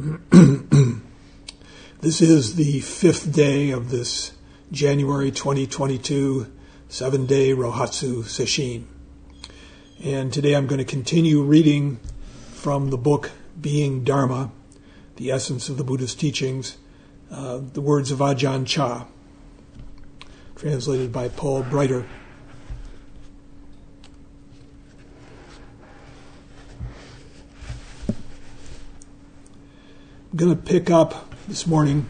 this is the fifth day of this January 2022 seven day Rohatsu Sesshin. And today I'm going to continue reading from the book Being Dharma, the essence of the Buddhist teachings, uh, the words of Ajahn Chah, translated by Paul Breiter. Going to pick up this morning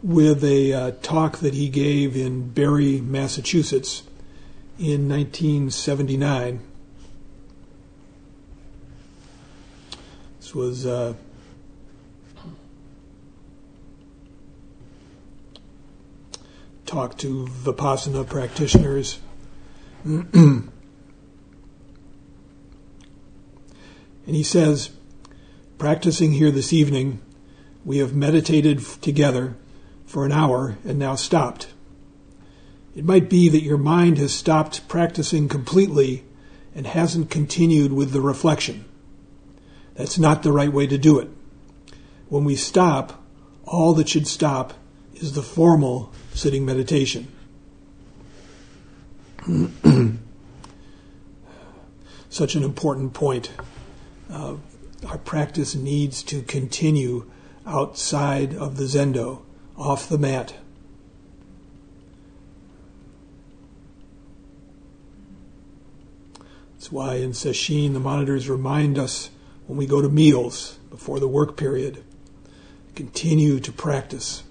with a uh, talk that he gave in Barre, Massachusetts in 1979. This was uh, talk to Vipassana practitioners. and he says, practicing here this evening, we have meditated together for an hour and now stopped. It might be that your mind has stopped practicing completely and hasn't continued with the reflection. That's not the right way to do it. When we stop, all that should stop is the formal sitting meditation. Such an important point. Uh, our practice needs to continue outside of the zendo, off the mat. That's why in Sesshin the monitors remind us when we go to meals before the work period, continue to practice.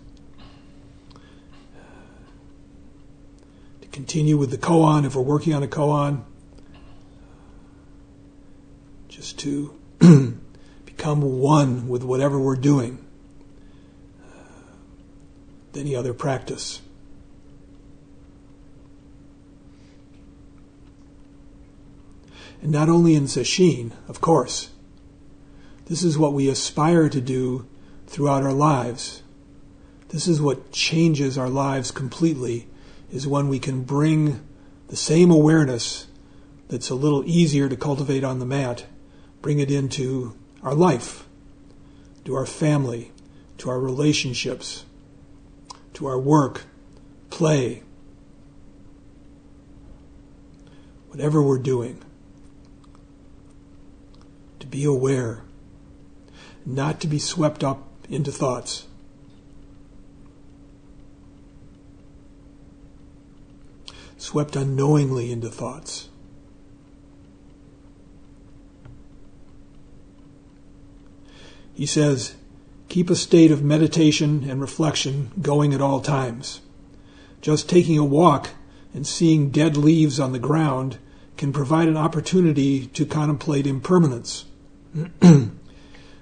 To continue with the koan if we're working on a koan, just to become one with whatever we're doing than any other practice. And not only in Sesshin, of course. This is what we aspire to do throughout our lives. This is what changes our lives completely, is when we can bring the same awareness that's a little easier to cultivate on the mat, bring it into our life, to our family, to our relationships, to our work, play, whatever we're doing. To be aware, not to be swept up into thoughts. Swept unknowingly into thoughts. He says, keep a state of meditation and reflection going at all times. Just taking a walk and seeing dead leaves on the ground can provide an opportunity to contemplate impermanence.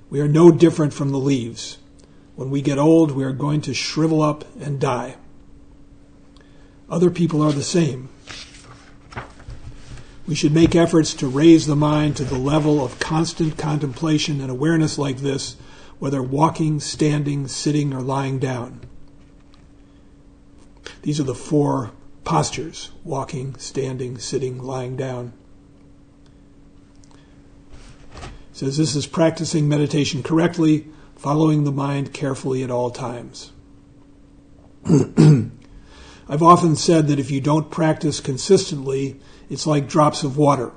we are no different from the leaves. When we get old, we are going to shrivel up and die. Other people are the same. We should make efforts to raise the mind to the level of constant contemplation and awareness like this, whether walking, standing, sitting, or lying down. These are the four postures walking, standing, sitting, lying down. It says this is practicing meditation correctly, following the mind carefully at all times. I've often said that if you don't practice consistently, it's like drops of water.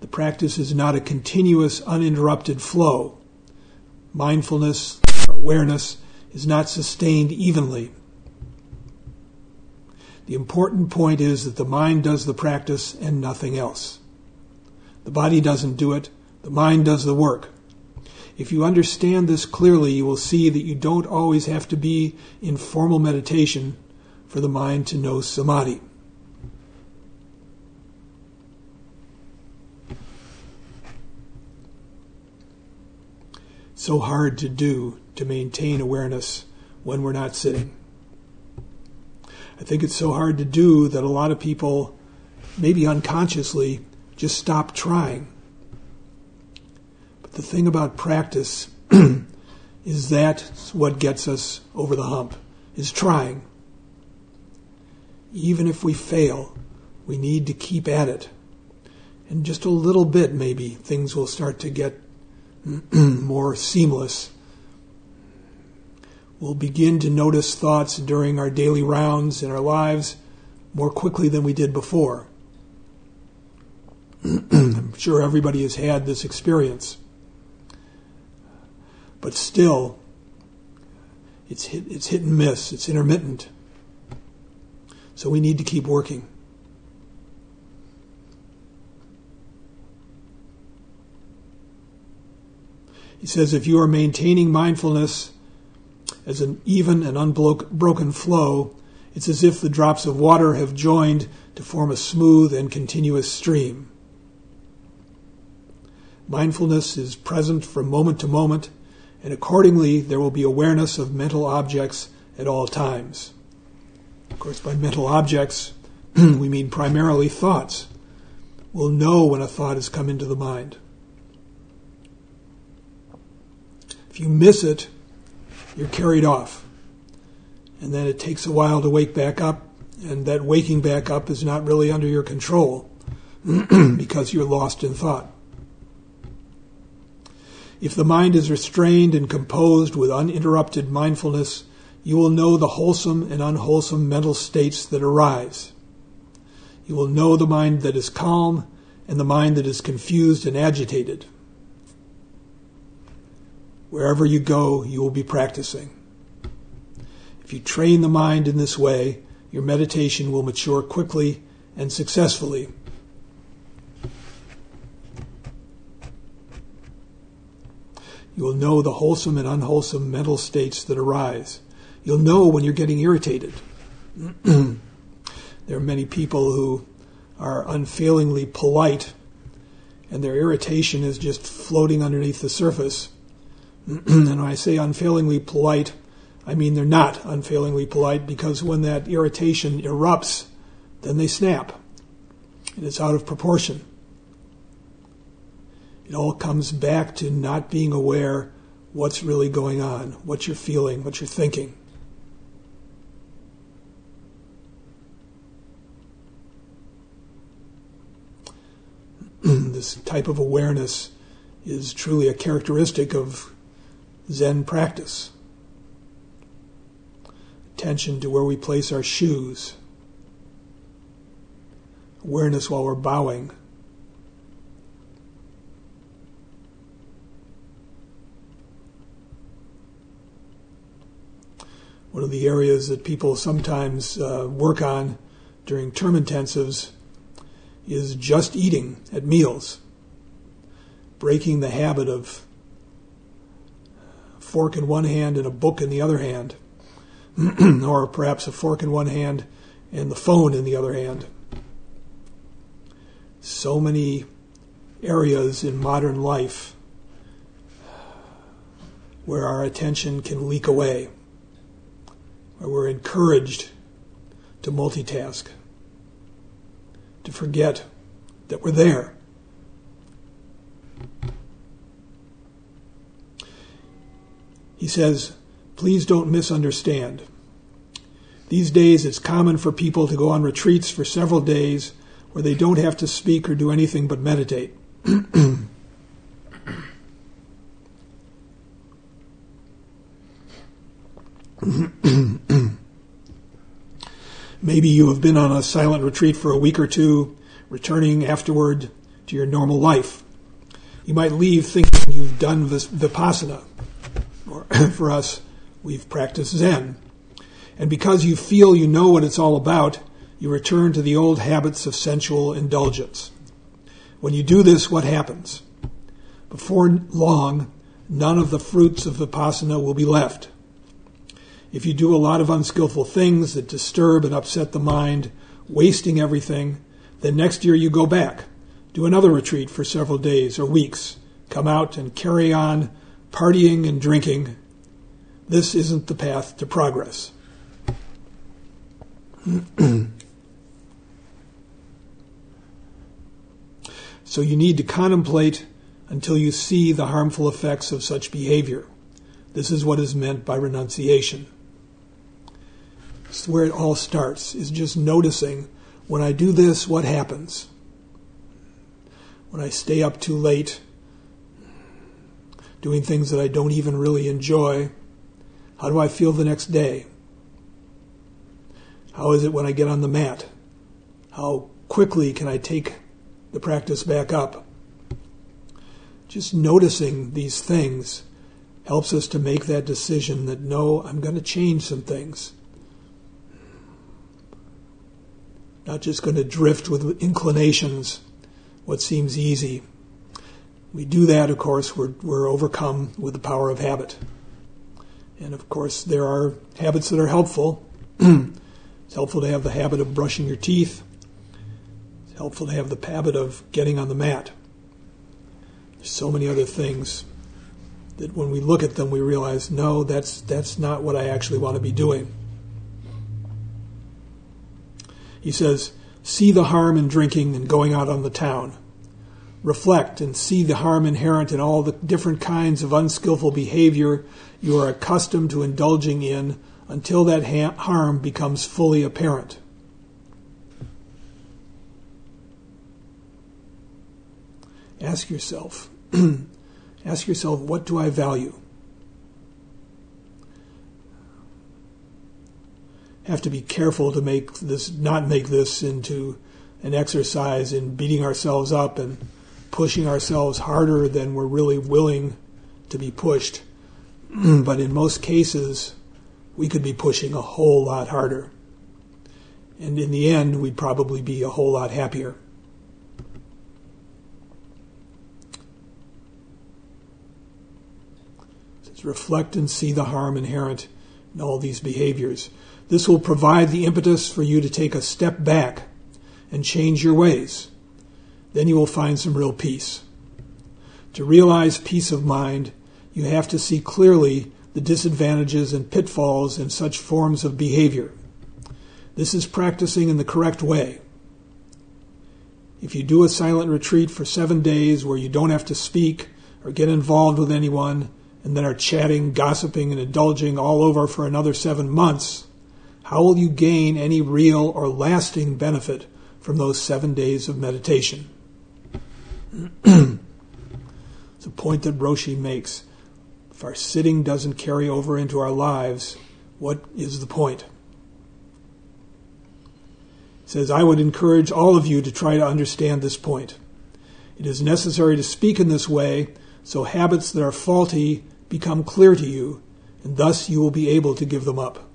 The practice is not a continuous, uninterrupted flow. Mindfulness or awareness is not sustained evenly. The important point is that the mind does the practice and nothing else. The body doesn't do it, the mind does the work. If you understand this clearly, you will see that you don't always have to be in formal meditation for the mind to know samadhi. So hard to do to maintain awareness when we're not sitting. I think it's so hard to do that a lot of people, maybe unconsciously, just stop trying. But the thing about practice is that what gets us over the hump, is trying. Even if we fail, we need to keep at it. And just a little bit, maybe, things will start to get more seamless. We'll begin to notice thoughts during our daily rounds in our lives more quickly than we did before. I'm sure everybody has had this experience. But still, it's hit, it's hit and miss, it's intermittent. So we need to keep working. He says if you are maintaining mindfulness as an even and unbroken flow, it's as if the drops of water have joined to form a smooth and continuous stream. Mindfulness is present from moment to moment, and accordingly, there will be awareness of mental objects at all times. Of course, by mental objects, we mean primarily thoughts. We'll know when a thought has come into the mind. If you miss it, you're carried off. And then it takes a while to wake back up, and that waking back up is not really under your control because you're lost in thought. If the mind is restrained and composed with uninterrupted mindfulness, you will know the wholesome and unwholesome mental states that arise. You will know the mind that is calm and the mind that is confused and agitated. Wherever you go, you will be practicing. If you train the mind in this way, your meditation will mature quickly and successfully. You will know the wholesome and unwholesome mental states that arise. You'll know when you're getting irritated. there are many people who are unfailingly polite, and their irritation is just floating underneath the surface. and when I say unfailingly polite, I mean they're not unfailingly polite because when that irritation erupts, then they snap. And it's out of proportion. It all comes back to not being aware what's really going on, what you're feeling, what you're thinking. this type of awareness is truly a characteristic of Zen practice. Attention to where we place our shoes. Awareness while we're bowing. One of the areas that people sometimes uh, work on during term intensives is just eating at meals, breaking the habit of fork in one hand and a book in the other hand, or perhaps a fork in one hand and the phone in the other hand. So many areas in modern life where our attention can leak away, where we're encouraged to multitask, to forget that we're there. He says, Please don't misunderstand. These days, it's common for people to go on retreats for several days where they don't have to speak or do anything but meditate. Maybe you have been on a silent retreat for a week or two, returning afterward to your normal life. You might leave thinking you've done vipassana or for us, we've practiced Zen. And because you feel you know what it's all about, you return to the old habits of sensual indulgence. When you do this, what happens? Before long, none of the fruits of vipassana will be left. If you do a lot of unskillful things that disturb and upset the mind, wasting everything, then next year you go back, do another retreat for several days or weeks, come out and carry on partying and drinking. This isn't the path to progress. so you need to contemplate until you see the harmful effects of such behavior. This is what is meant by renunciation. It's where it all starts, is just noticing when I do this, what happens? When I stay up too late, doing things that I don't even really enjoy? How do I feel the next day? How is it when I get on the mat? How quickly can I take the practice back up? Just noticing these things helps us to make that decision that no, I'm going to change some things. Not just going to drift with inclinations, what seems easy. We do that, of course, we're, we're overcome with the power of habit. And of course, there are habits that are helpful. it's helpful to have the habit of brushing your teeth. It's helpful to have the habit of getting on the mat. There's so many other things that when we look at them, we realize, no, that's, that's not what I actually want to be doing. He says, see the harm in drinking and going out on the town. Reflect and see the harm inherent in all the different kinds of unskillful behavior you are accustomed to indulging in until that ha- harm becomes fully apparent. Ask yourself, ask yourself, what do I value? Have to be careful to make this, not make this into an exercise in beating ourselves up and pushing ourselves harder than we're really willing to be pushed. but in most cases, we could be pushing a whole lot harder. And in the end, we'd probably be a whole lot happier. reflect and see the harm inherent in all these behaviors. This will provide the impetus for you to take a step back and change your ways. Then you will find some real peace. To realize peace of mind, you have to see clearly the disadvantages and pitfalls in such forms of behavior. This is practicing in the correct way. If you do a silent retreat for seven days where you don't have to speak or get involved with anyone, and then are chatting, gossiping, and indulging all over for another seven months, how will you gain any real or lasting benefit from those seven days of meditation? it's a point that Roshi makes. If our sitting doesn't carry over into our lives, what is the point? He says, I would encourage all of you to try to understand this point. It is necessary to speak in this way so habits that are faulty become clear to you, and thus you will be able to give them up.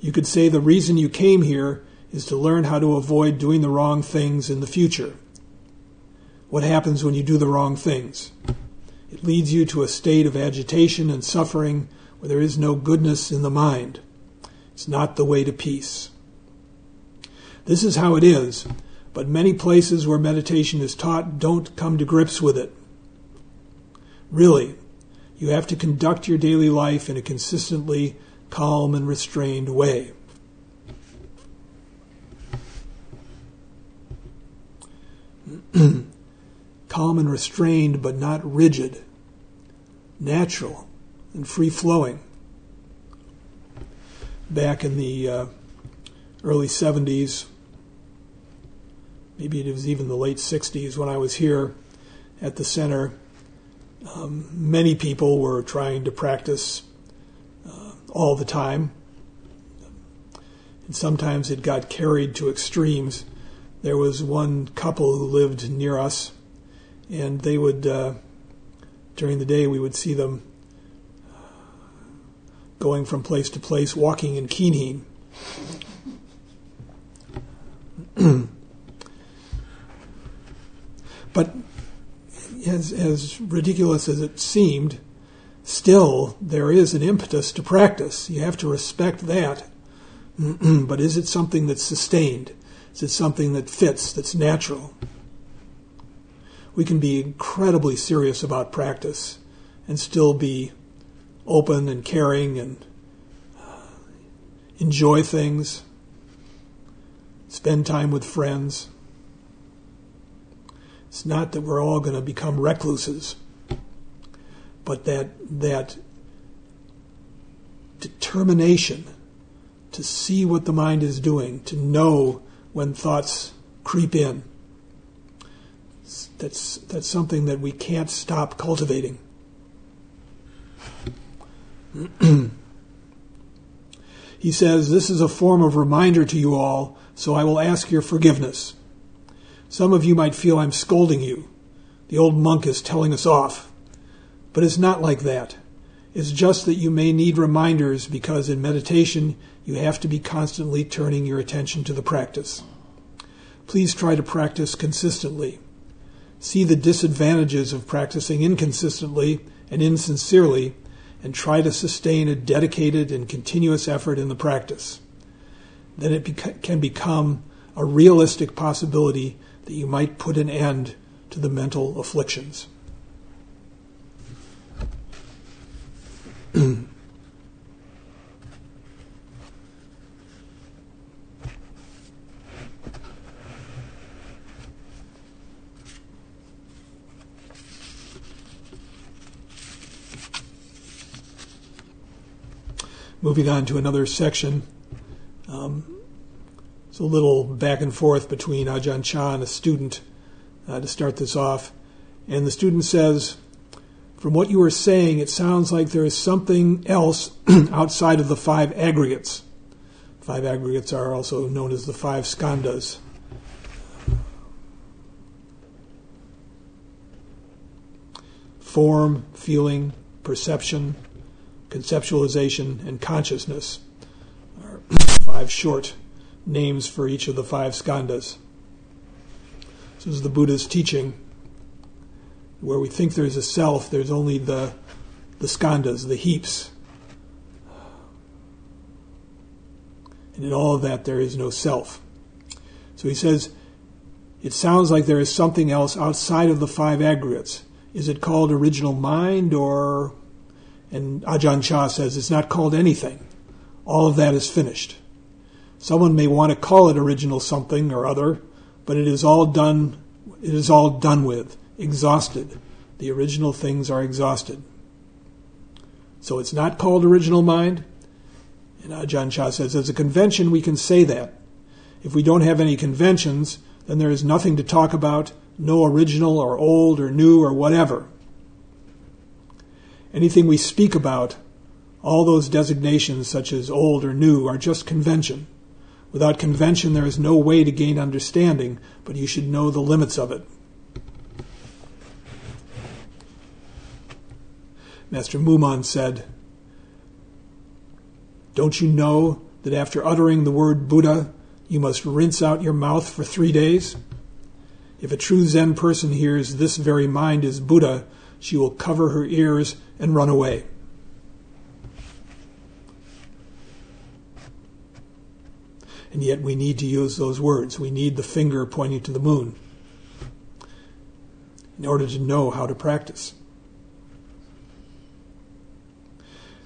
You could say the reason you came here is to learn how to avoid doing the wrong things in the future. What happens when you do the wrong things? It leads you to a state of agitation and suffering where there is no goodness in the mind. It's not the way to peace. This is how it is, but many places where meditation is taught don't come to grips with it. Really, you have to conduct your daily life in a consistently calm and restrained way. calm and restrained, but not rigid, natural and free flowing. Back in the uh, early 70s, maybe it was even the late 60s when I was here at the center um, many people were trying to practice uh, all the time. And sometimes it got carried to extremes. There was one couple who lived near us, and they would, uh, during the day, we would see them going from place to place, walking in Kinhin. but as, as ridiculous as it seemed, still there is an impetus to practice. You have to respect that. but is it something that's sustained? Is it something that fits, that's natural? We can be incredibly serious about practice and still be open and caring and uh, enjoy things, spend time with friends. It's not that we're all going to become recluses, but that that determination to see what the mind is doing, to know when thoughts creep in. That's that's something that we can't stop cultivating. he says, This is a form of reminder to you all, so I will ask your forgiveness. Some of you might feel I'm scolding you. The old monk is telling us off. But it's not like that. It's just that you may need reminders because in meditation you have to be constantly turning your attention to the practice. Please try to practice consistently. See the disadvantages of practicing inconsistently and insincerely and try to sustain a dedicated and continuous effort in the practice. Then it beca- can become a realistic possibility that you might put an end to the mental afflictions. moving on to another section. Um, it's a little back and forth between Ajahn Chah and a student uh, to start this off. And the student says, From what you are saying, it sounds like there is something else outside of the five aggregates. Five aggregates are also known as the five skandhas. Form, feeling, perception, conceptualization, and consciousness are five short names for each of the five skandhas. This is the Buddha's teaching. Where we think there's a self, there's only the, the skandhas, the heaps. And in all of that, there is no self. So he says, it sounds like there is something else outside of the five aggregates. Is it called original mind or and Ajahn Chah says it's not called anything. All of that is finished. Someone may want to call it original something or other, but it is all done it is all done with, exhausted. The original things are exhausted. So it's not called original mind. And Ajahn Chah says, as a convention, we can say that. If we don't have any conventions, then there is nothing to talk about, no original or old or new or whatever anything we speak about, all those designations, such as old or new, are just convention. Without convention, there is no way to gain understanding, but you should know the limits of it. Master Mumon said, Don't you know that after uttering the word Buddha, you must rinse out your mouth for three days? If a true Zen person hears this very mind is Buddha, she will cover her ears and run away. And yet we need to use those words. We need the finger pointing to the moon in order to know how to practice.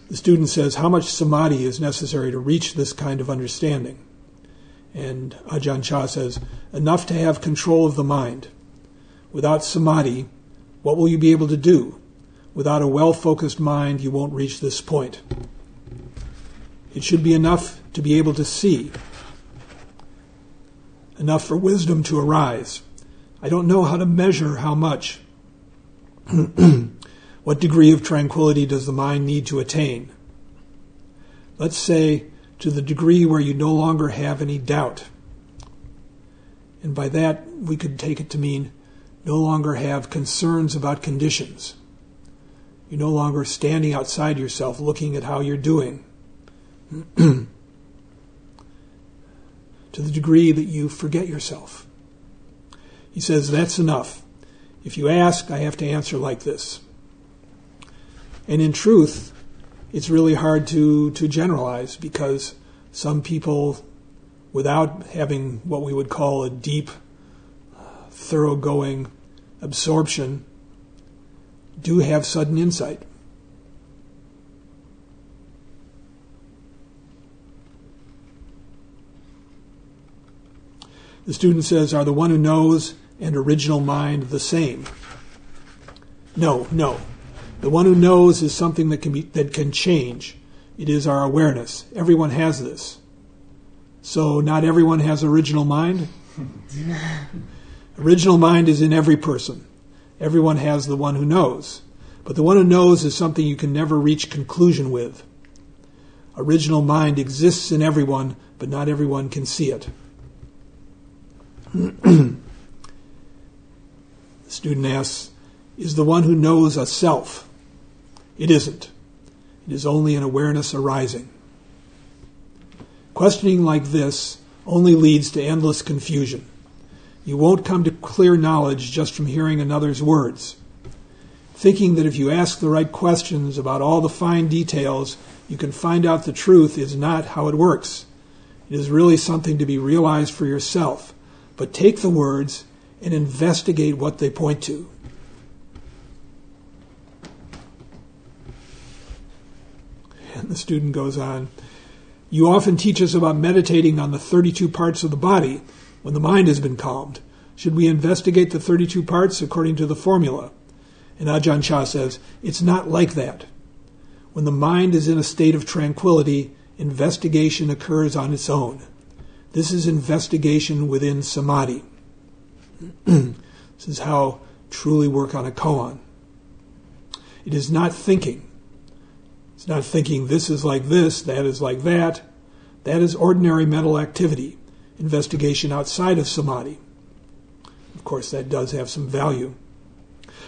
The student says, How much samadhi is necessary to reach this kind of understanding? And Ajahn Chah says, Enough to have control of the mind. Without samadhi, what will you be able to do? Without a well focused mind, you won't reach this point. It should be enough to be able to see, enough for wisdom to arise. I don't know how to measure how much. what degree of tranquility does the mind need to attain? Let's say to the degree where you no longer have any doubt. And by that, we could take it to mean no longer have concerns about conditions. You're no longer standing outside yourself looking at how you're doing. to the degree that you forget yourself. He says, That's enough. If you ask, I have to answer like this. And in truth, it's really hard to, to generalize because some people, without having what we would call a deep thoroughgoing absorption do have sudden insight. The student says, Are the one who knows and original mind the same? No, no. The one who knows is something that can be that can change. It is our awareness. Everyone has this. So not everyone has original mind. Original mind is in every person. Everyone has the one who knows. But the one who knows is something you can never reach conclusion with. Original mind exists in everyone, but not everyone can see it. the student asks, Is the one who knows a self? It isn't. It is only an awareness arising. Questioning like this only leads to endless confusion. You won't come to clear knowledge just from hearing another's words. Thinking that if you ask the right questions about all the fine details, you can find out the truth is not how it works. It is really something to be realized for yourself. But take the words and investigate what they point to. And the student goes on You often teach us about meditating on the 32 parts of the body when the mind has been calmed. Should we investigate the 32 parts according to the formula? And Ajahn Chah says, It's not like that. When the mind is in a state of tranquility, investigation occurs on its own. This is investigation within samadhi. this is how truly work on a koan. It is not thinking. It's not thinking this is like this, that is like that. That is ordinary mental activity, investigation outside of samadhi. Of course, that does have some value.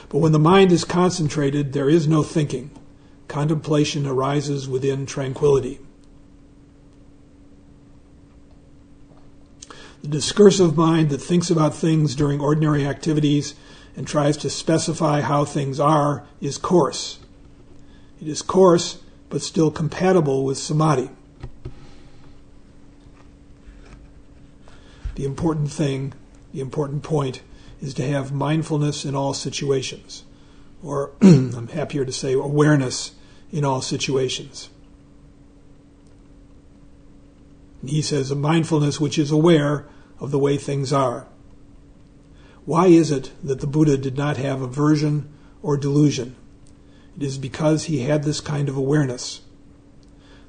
But when the mind is concentrated, there is no thinking. Contemplation arises within tranquility. The discursive mind that thinks about things during ordinary activities and tries to specify how things are is coarse. It is coarse, but still compatible with samadhi. The important thing, the important point, is to have mindfulness in all situations, or I'm happier to say awareness in all situations. He says a mindfulness which is aware of the way things are. Why is it that the Buddha did not have aversion or delusion? It is because he had this kind of awareness.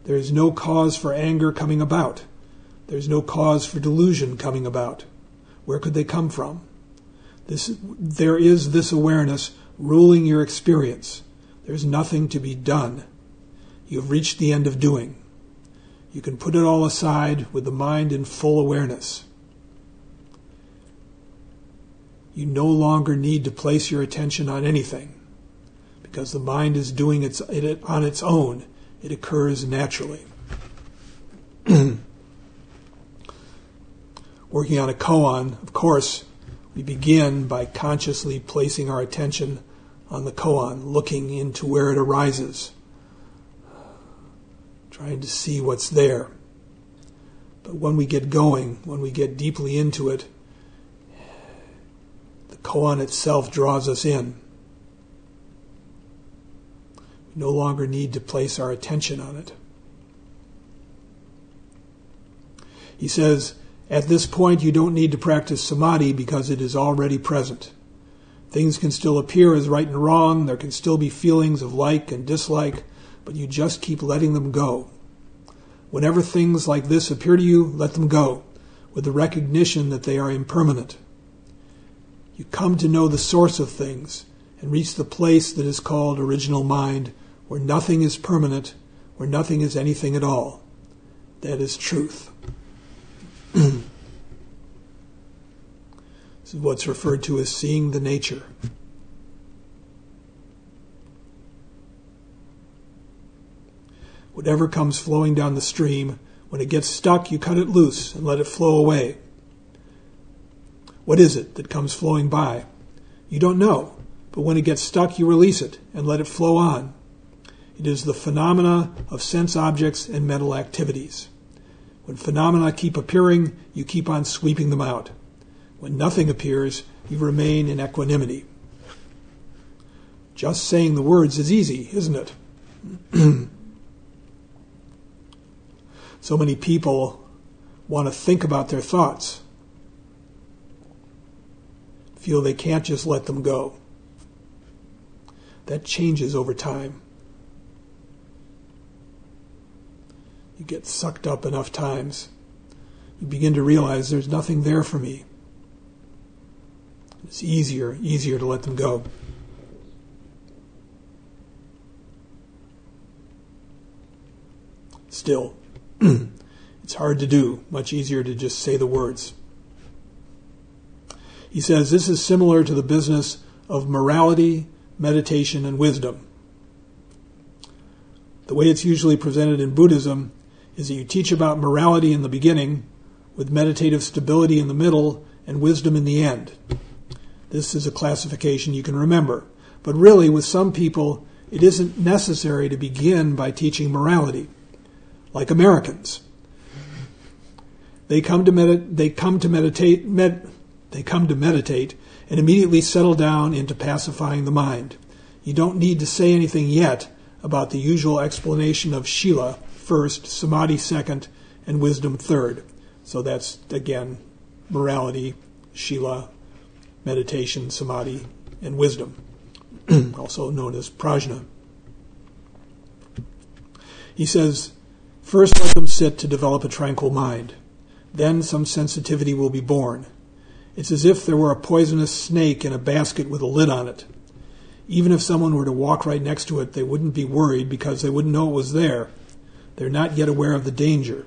There is no cause for anger coming about. There is no cause for delusion coming about. Where could they come from? This, there is this awareness ruling your experience. There's nothing to be done. You have reached the end of doing. You can put it all aside with the mind in full awareness. You no longer need to place your attention on anything because the mind is doing its, it on its own. It occurs naturally. Working on a koan, of course, we begin by consciously placing our attention on the koan, looking into where it arises, trying to see what's there. But when we get going, when we get deeply into it, the koan itself draws us in. We no longer need to place our attention on it. He says, at this point, you don't need to practice samadhi because it is already present. Things can still appear as right and wrong, there can still be feelings of like and dislike, but you just keep letting them go. Whenever things like this appear to you, let them go, with the recognition that they are impermanent. You come to know the source of things and reach the place that is called original mind, where nothing is permanent, where nothing is anything at all. That is truth. this is what's referred to as seeing the nature. Whatever comes flowing down the stream, when it gets stuck, you cut it loose and let it flow away. What is it that comes flowing by? You don't know, but when it gets stuck, you release it and let it flow on. It is the phenomena of sense objects and mental activities. When phenomena keep appearing, you keep on sweeping them out. When nothing appears, you remain in equanimity. Just saying the words is easy, isn't it? so many people want to think about their thoughts, feel they can't just let them go. That changes over time. You get sucked up enough times. You begin to realize there's nothing there for me. It's easier, easier to let them go. Still, it's hard to do, much easier to just say the words. He says this is similar to the business of morality, meditation, and wisdom. The way it's usually presented in Buddhism is that you teach about morality in the beginning, with meditative stability in the middle, and wisdom in the end. This is a classification you can remember. But really, with some people, it isn't necessary to begin by teaching morality, like Americans. They come to, med- they come to meditate, med- they come to meditate and immediately settle down into pacifying the mind. You don't need to say anything yet about the usual explanation of Shila first, Samadhi second, and wisdom third. So that's, again, morality, Shila, meditation, Samadhi, and wisdom, also known as prajna. He says, First let them sit to develop a tranquil mind. Then some sensitivity will be born. It's as if there were a poisonous snake in a basket with a lid on it. Even if someone were to walk right next to it, they wouldn't be worried because they wouldn't know it was there. They're not yet aware of the danger.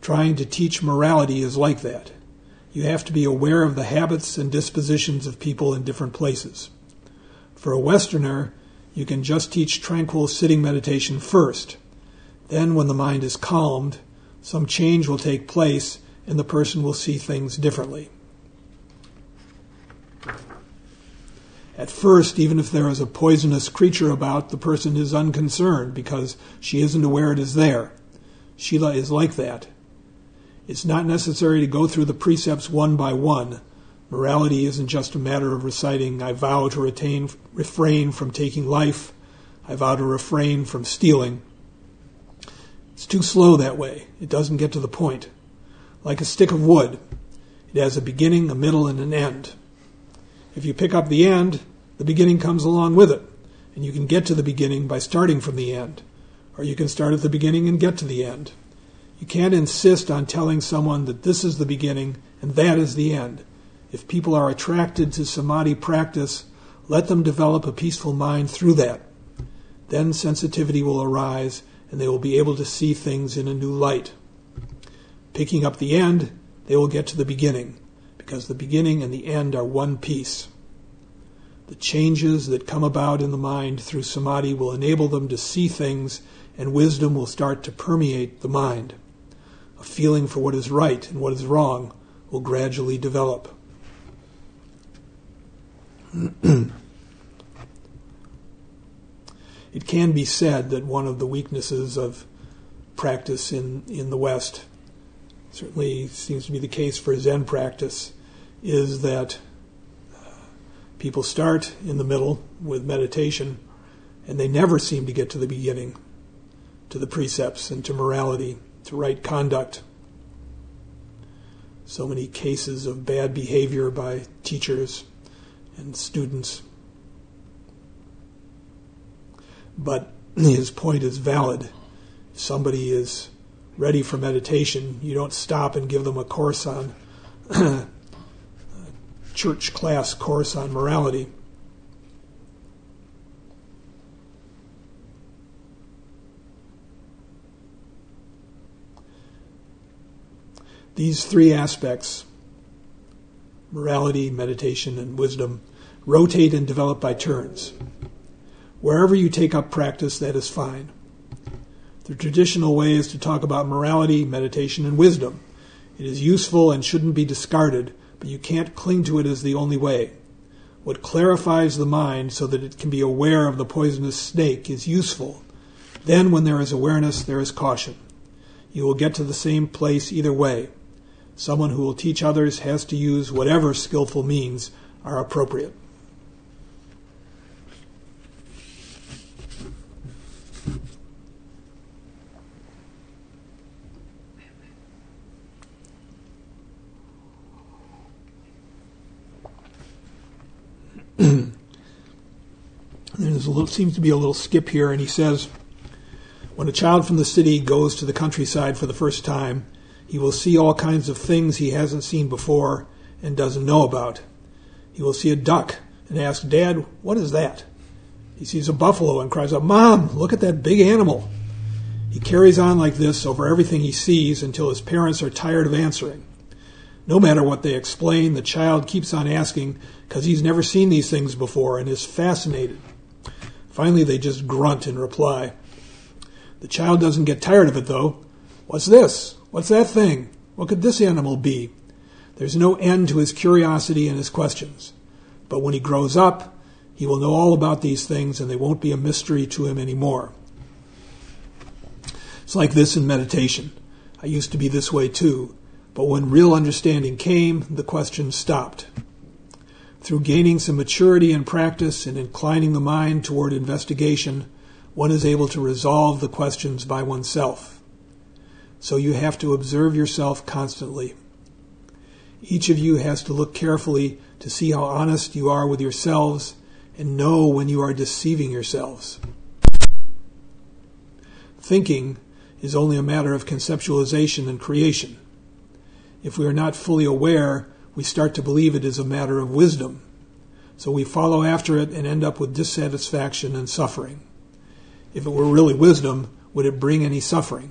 Trying to teach morality is like that. You have to be aware of the habits and dispositions of people in different places. For a Westerner, you can just teach tranquil sitting meditation first. Then, when the mind is calmed, some change will take place and the person will see things differently. At first, even if there is a poisonous creature about, the person is unconcerned because she isn't aware it is there. Shila is like that. It's not necessary to go through the precepts one by one. Morality isn't just a matter of reciting, I vow to retain, refrain from taking life, I vow to refrain from stealing. It's too slow that way. It doesn't get to the point like a stick of wood. It has a beginning, a middle, and an end. If you pick up the end, the beginning comes along with it, and you can get to the beginning by starting from the end, or you can start at the beginning and get to the end. You can't insist on telling someone that this is the beginning and that is the end. If people are attracted to samadhi practice, let them develop a peaceful mind through that. Then sensitivity will arise and they will be able to see things in a new light. Picking up the end, they will get to the beginning, because the beginning and the end are one piece. The changes that come about in the mind through samadhi will enable them to see things, and wisdom will start to permeate the mind. A feeling for what is right and what is wrong will gradually develop. it can be said that one of the weaknesses of practice in, in the West certainly seems to be the case for Zen practice, is that uh, people start in the middle with meditation and they never seem to get to the beginning, to the precepts and to morality, to right conduct. So many cases of bad behavior by teachers and students. But his point is valid. If somebody is ready for meditation, you don't stop and give them a course on church class course on morality. These three aspects morality, meditation, and wisdom rotate and develop by turns. Wherever you take up practice, that is fine. The traditional way is to talk about morality, meditation, and wisdom. It is useful and shouldn't be discarded, but you can't cling to it as the only way. What clarifies the mind so that it can be aware of the poisonous snake is useful. Then, when there is awareness, there is caution. You will get to the same place either way. Someone who will teach others has to use whatever skillful means are appropriate. there's a little, seems to be a little skip here, and he says, when a child from the city goes to the countryside for the first time, he will see all kinds of things he hasn't seen before and doesn't know about. He will see a duck and ask, Dad, what is that? He sees a buffalo and cries out, Mom, look at that big animal. He carries on like this over everything he sees until his parents are tired of answering. No matter what they explain, the child keeps on asking because he's never seen these things before and is fascinated. Finally, they just grunt in reply. The child doesn't get tired of it, though. What's this? What's that thing? What could this animal be? There's no end to his curiosity and his questions. But when he grows up, he will know all about these things and they won't be a mystery to him anymore. It's like this in meditation. I used to be this way too, but when real understanding came, the questions stopped. Through gaining some maturity and practice and inclining the mind toward investigation, one is able to resolve the questions by oneself. So you have to observe yourself constantly. Each of you has to look carefully to see how honest you are with yourselves and know when you are deceiving yourselves. Thinking is only a matter of conceptualization and creation. If we are not fully aware, we start to believe it is a matter of wisdom. So we follow after it and end up with dissatisfaction and suffering. If it were really wisdom, would it bring any suffering?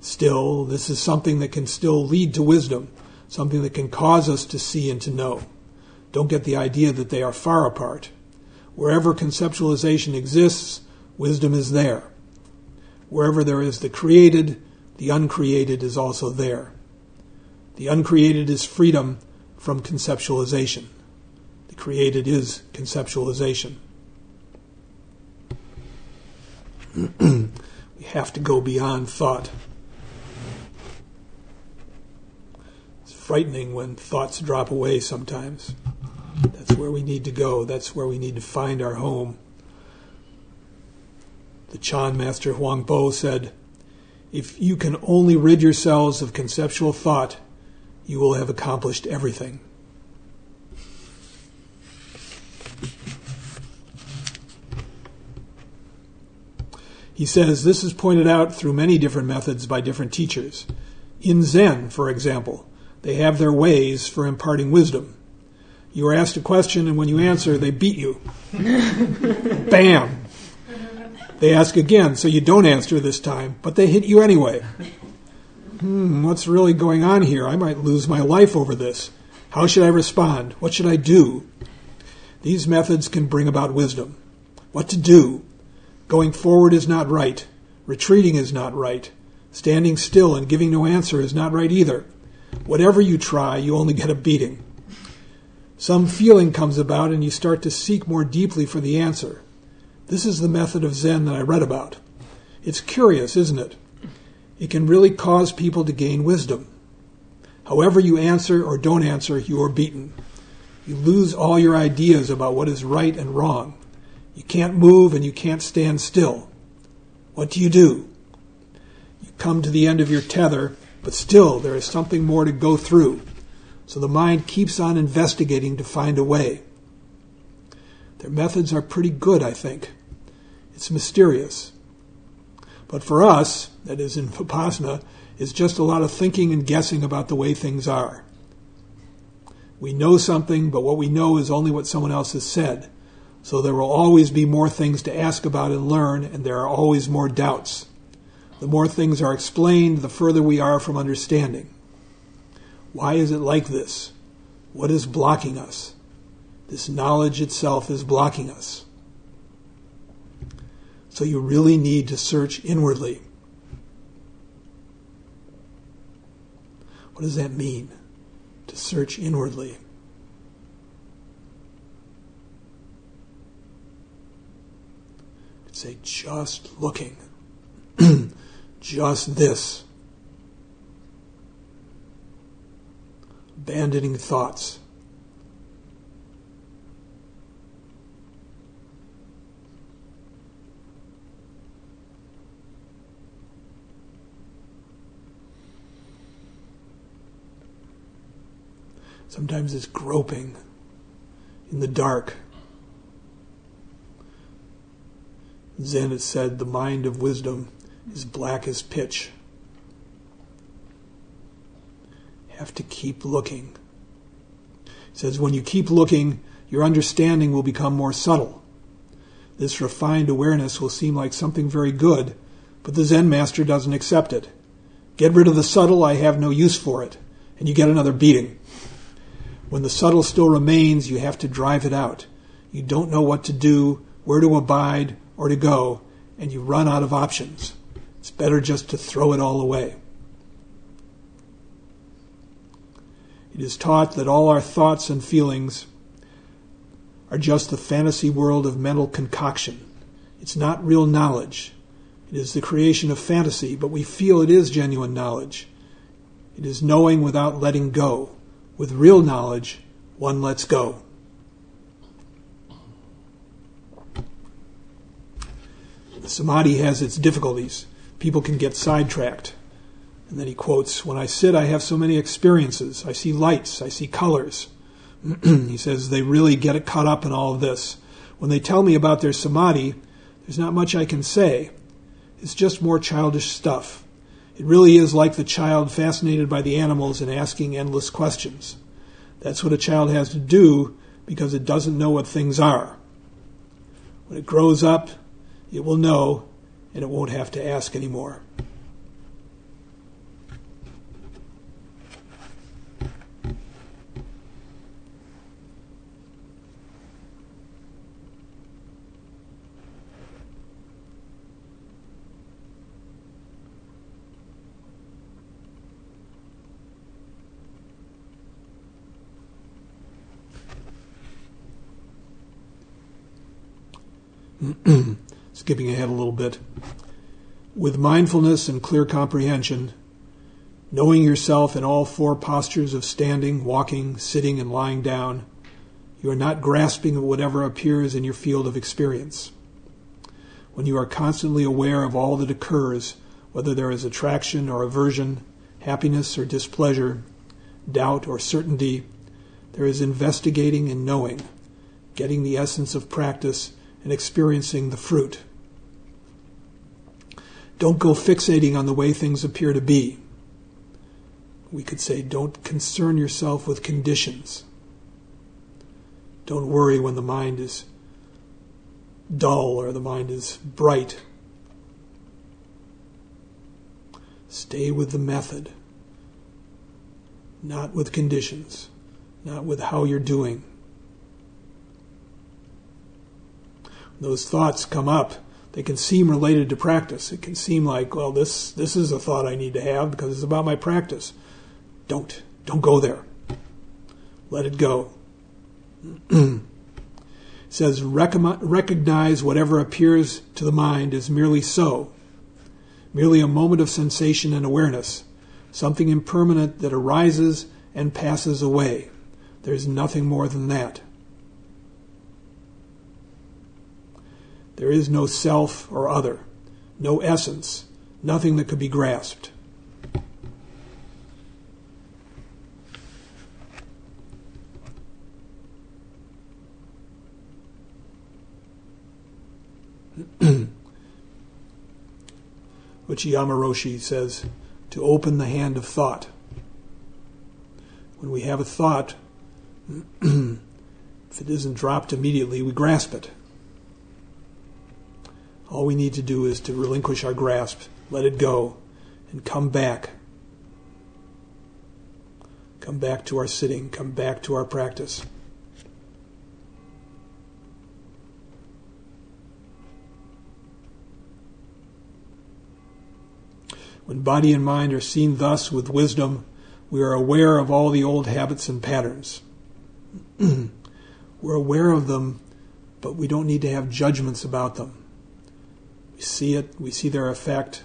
Still, this is something that can still lead to wisdom, something that can cause us to see and to know. Don't get the idea that they are far apart. Wherever conceptualization exists, wisdom is there. Wherever there is the created, the uncreated is also there. The uncreated is freedom from conceptualization. The created is conceptualization. we have to go beyond thought. It's frightening when thoughts drop away sometimes. That's where we need to go. That's where we need to find our home. The Chan master Huang Bo said, If you can only rid yourselves of conceptual thought, you will have accomplished everything. He says this is pointed out through many different methods by different teachers. In Zen, for example, they have their ways for imparting wisdom. You are asked a question, and when you answer, they beat you. Bam! They ask again, so you don't answer this time, but they hit you anyway. Hmm, what's really going on here? I might lose my life over this. How should I respond? What should I do? These methods can bring about wisdom. What to do? Going forward is not right. Retreating is not right. Standing still and giving no answer is not right either. Whatever you try, you only get a beating. Some feeling comes about and you start to seek more deeply for the answer. This is the method of Zen that I read about. It's curious, isn't it? It can really cause people to gain wisdom. However, you answer or don't answer, you are beaten. You lose all your ideas about what is right and wrong. You can't move and you can't stand still. What do you do? You come to the end of your tether but still, there is something more to go through. So the mind keeps on investigating to find a way. Their methods are pretty good, I think. It's mysterious. But for us, that is in Vipassana, it's just a lot of thinking and guessing about the way things are. We know something, but what we know is only what someone else has said. So there will always be more things to ask about and learn, and there are always more doubts. The more things are explained, the further we are from understanding. Why is it like this? What is blocking us? This knowledge itself is blocking us. So you really need to search inwardly. What does that mean? To search inwardly. Say, just looking. just this abandoning thoughts. Sometimes it's groping in the dark. Zen has said the mind of wisdom is black as pitch. Have to keep looking. He says, when you keep looking, your understanding will become more subtle. This refined awareness will seem like something very good, but the Zen master doesn't accept it. Get rid of the subtle, I have no use for it, and you get another beating. When the subtle still remains, you have to drive it out. You don't know what to do, where to abide, or to go, and you run out of options. It's better just to throw it all away. It is taught that all our thoughts and feelings are just the fantasy world of mental concoction. It's not real knowledge. It is the creation of fantasy, but we feel it is genuine knowledge. It is knowing without letting go. With real knowledge, one lets go. Samadhi has its difficulties. People can get sidetracked. And then he quotes When I sit, I have so many experiences. I see lights, I see colors. he says they really get caught up in all of this. When they tell me about their samadhi, there's not much I can say. It's just more childish stuff. It really is like the child fascinated by the animals and asking endless questions. That's what a child has to do because it doesn't know what things are. When it grows up, it will know and it won't have to ask anymore. Skipping ahead a little bit. With mindfulness and clear comprehension, knowing yourself in all four postures of standing, walking, sitting, and lying down, you are not grasping at whatever appears in your field of experience. When you are constantly aware of all that occurs, whether there is attraction or aversion, happiness or displeasure, doubt or certainty, there is investigating and knowing, getting the essence of practice and experiencing the fruit. Don't go fixating on the way things appear to be. We could say, don't concern yourself with conditions. Don't worry when the mind is dull or the mind is bright. Stay with the method, not with conditions, not with how you're doing. those thoughts come up, they can seem related to practice. It can seem like, well, this this is a thought I need to have because it's about my practice. Don't don't go there. Let it go. it says recognize whatever appears to the mind is merely so, merely a moment of sensation and awareness, something impermanent that arises and passes away. There's nothing more than that. There is no self or other, no essence, nothing that could be grasped. which Roshi says to open the hand of thought. When we have a thought, if it isn't dropped immediately, we grasp it. All we need to do is to relinquish our grasp, let it go, and come back. Come back to our sitting, come back to our practice. When body and mind are seen thus with wisdom, we are aware of all the old habits and patterns. We're aware of them, but we don't need to have judgments about them. We see it, we see their effect.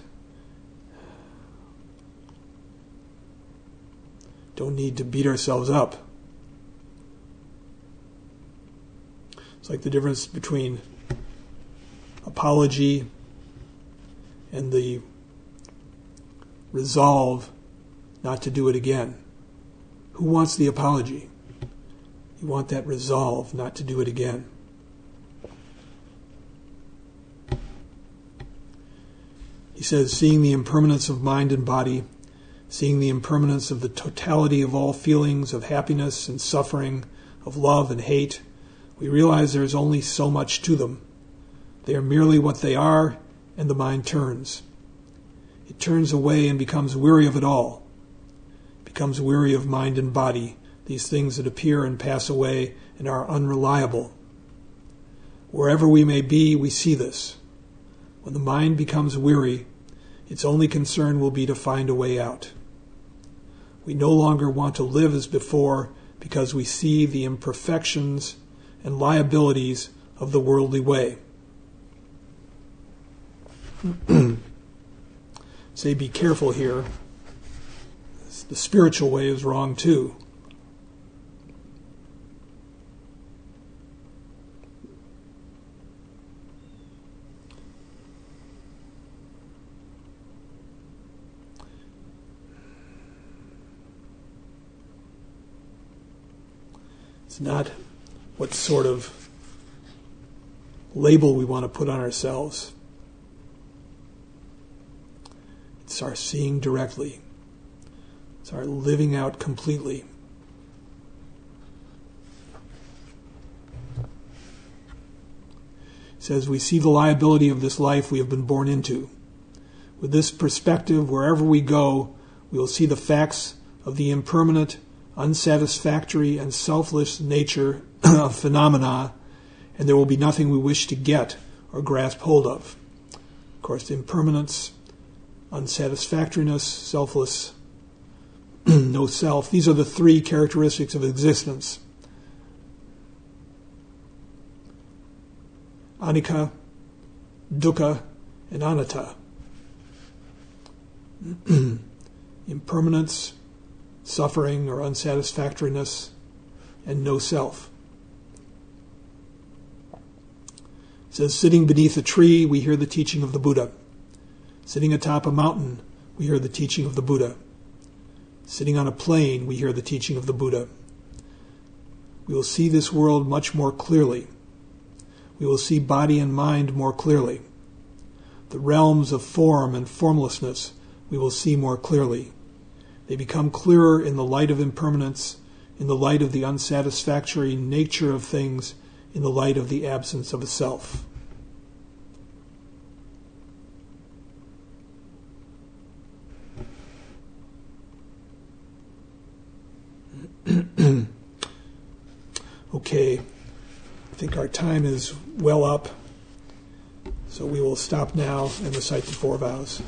Don't need to beat ourselves up. It's like the difference between apology and the resolve not to do it again. Who wants the apology? You want that resolve not to do it again. He says, seeing the impermanence of mind and body, seeing the impermanence of the totality of all feelings of happiness and suffering, of love and hate, we realize there is only so much to them. They are merely what they are, and the mind turns. it turns away and becomes weary of it all, becomes weary of mind and body, these things that appear and pass away and are unreliable. Wherever we may be, we see this. When the mind becomes weary, its only concern will be to find a way out. We no longer want to live as before because we see the imperfections and liabilities of the worldly way. Say, be careful here. The spiritual way is wrong too. It's not what sort of label we want to put on ourselves. It's our seeing directly. It's our living out completely. It says we see the liability of this life we have been born into. With this perspective, wherever we go, we will see the facts of the impermanent unsatisfactory and selfless nature of phenomena, and there will be nothing we wish to get or grasp hold of. Of course, impermanence, unsatisfactoriness, selfless, no self, these are the three characteristics of existence. Anicca, dukkha, and anatta. Impermanence, suffering or unsatisfactoriness, and no self. It says, sitting beneath a tree, we hear the teaching of the Buddha. Sitting atop a mountain, we hear the teaching of the Buddha. Sitting on a plain, we hear the teaching of the Buddha. We will see this world much more clearly. We will see body and mind more clearly. The realms of form and formlessness we will see more clearly. They become clearer in the light of impermanence, in the light of the unsatisfactory nature of things, in the light of the absence of a self. okay, I think our time is well up, so we will stop now and recite the four vows.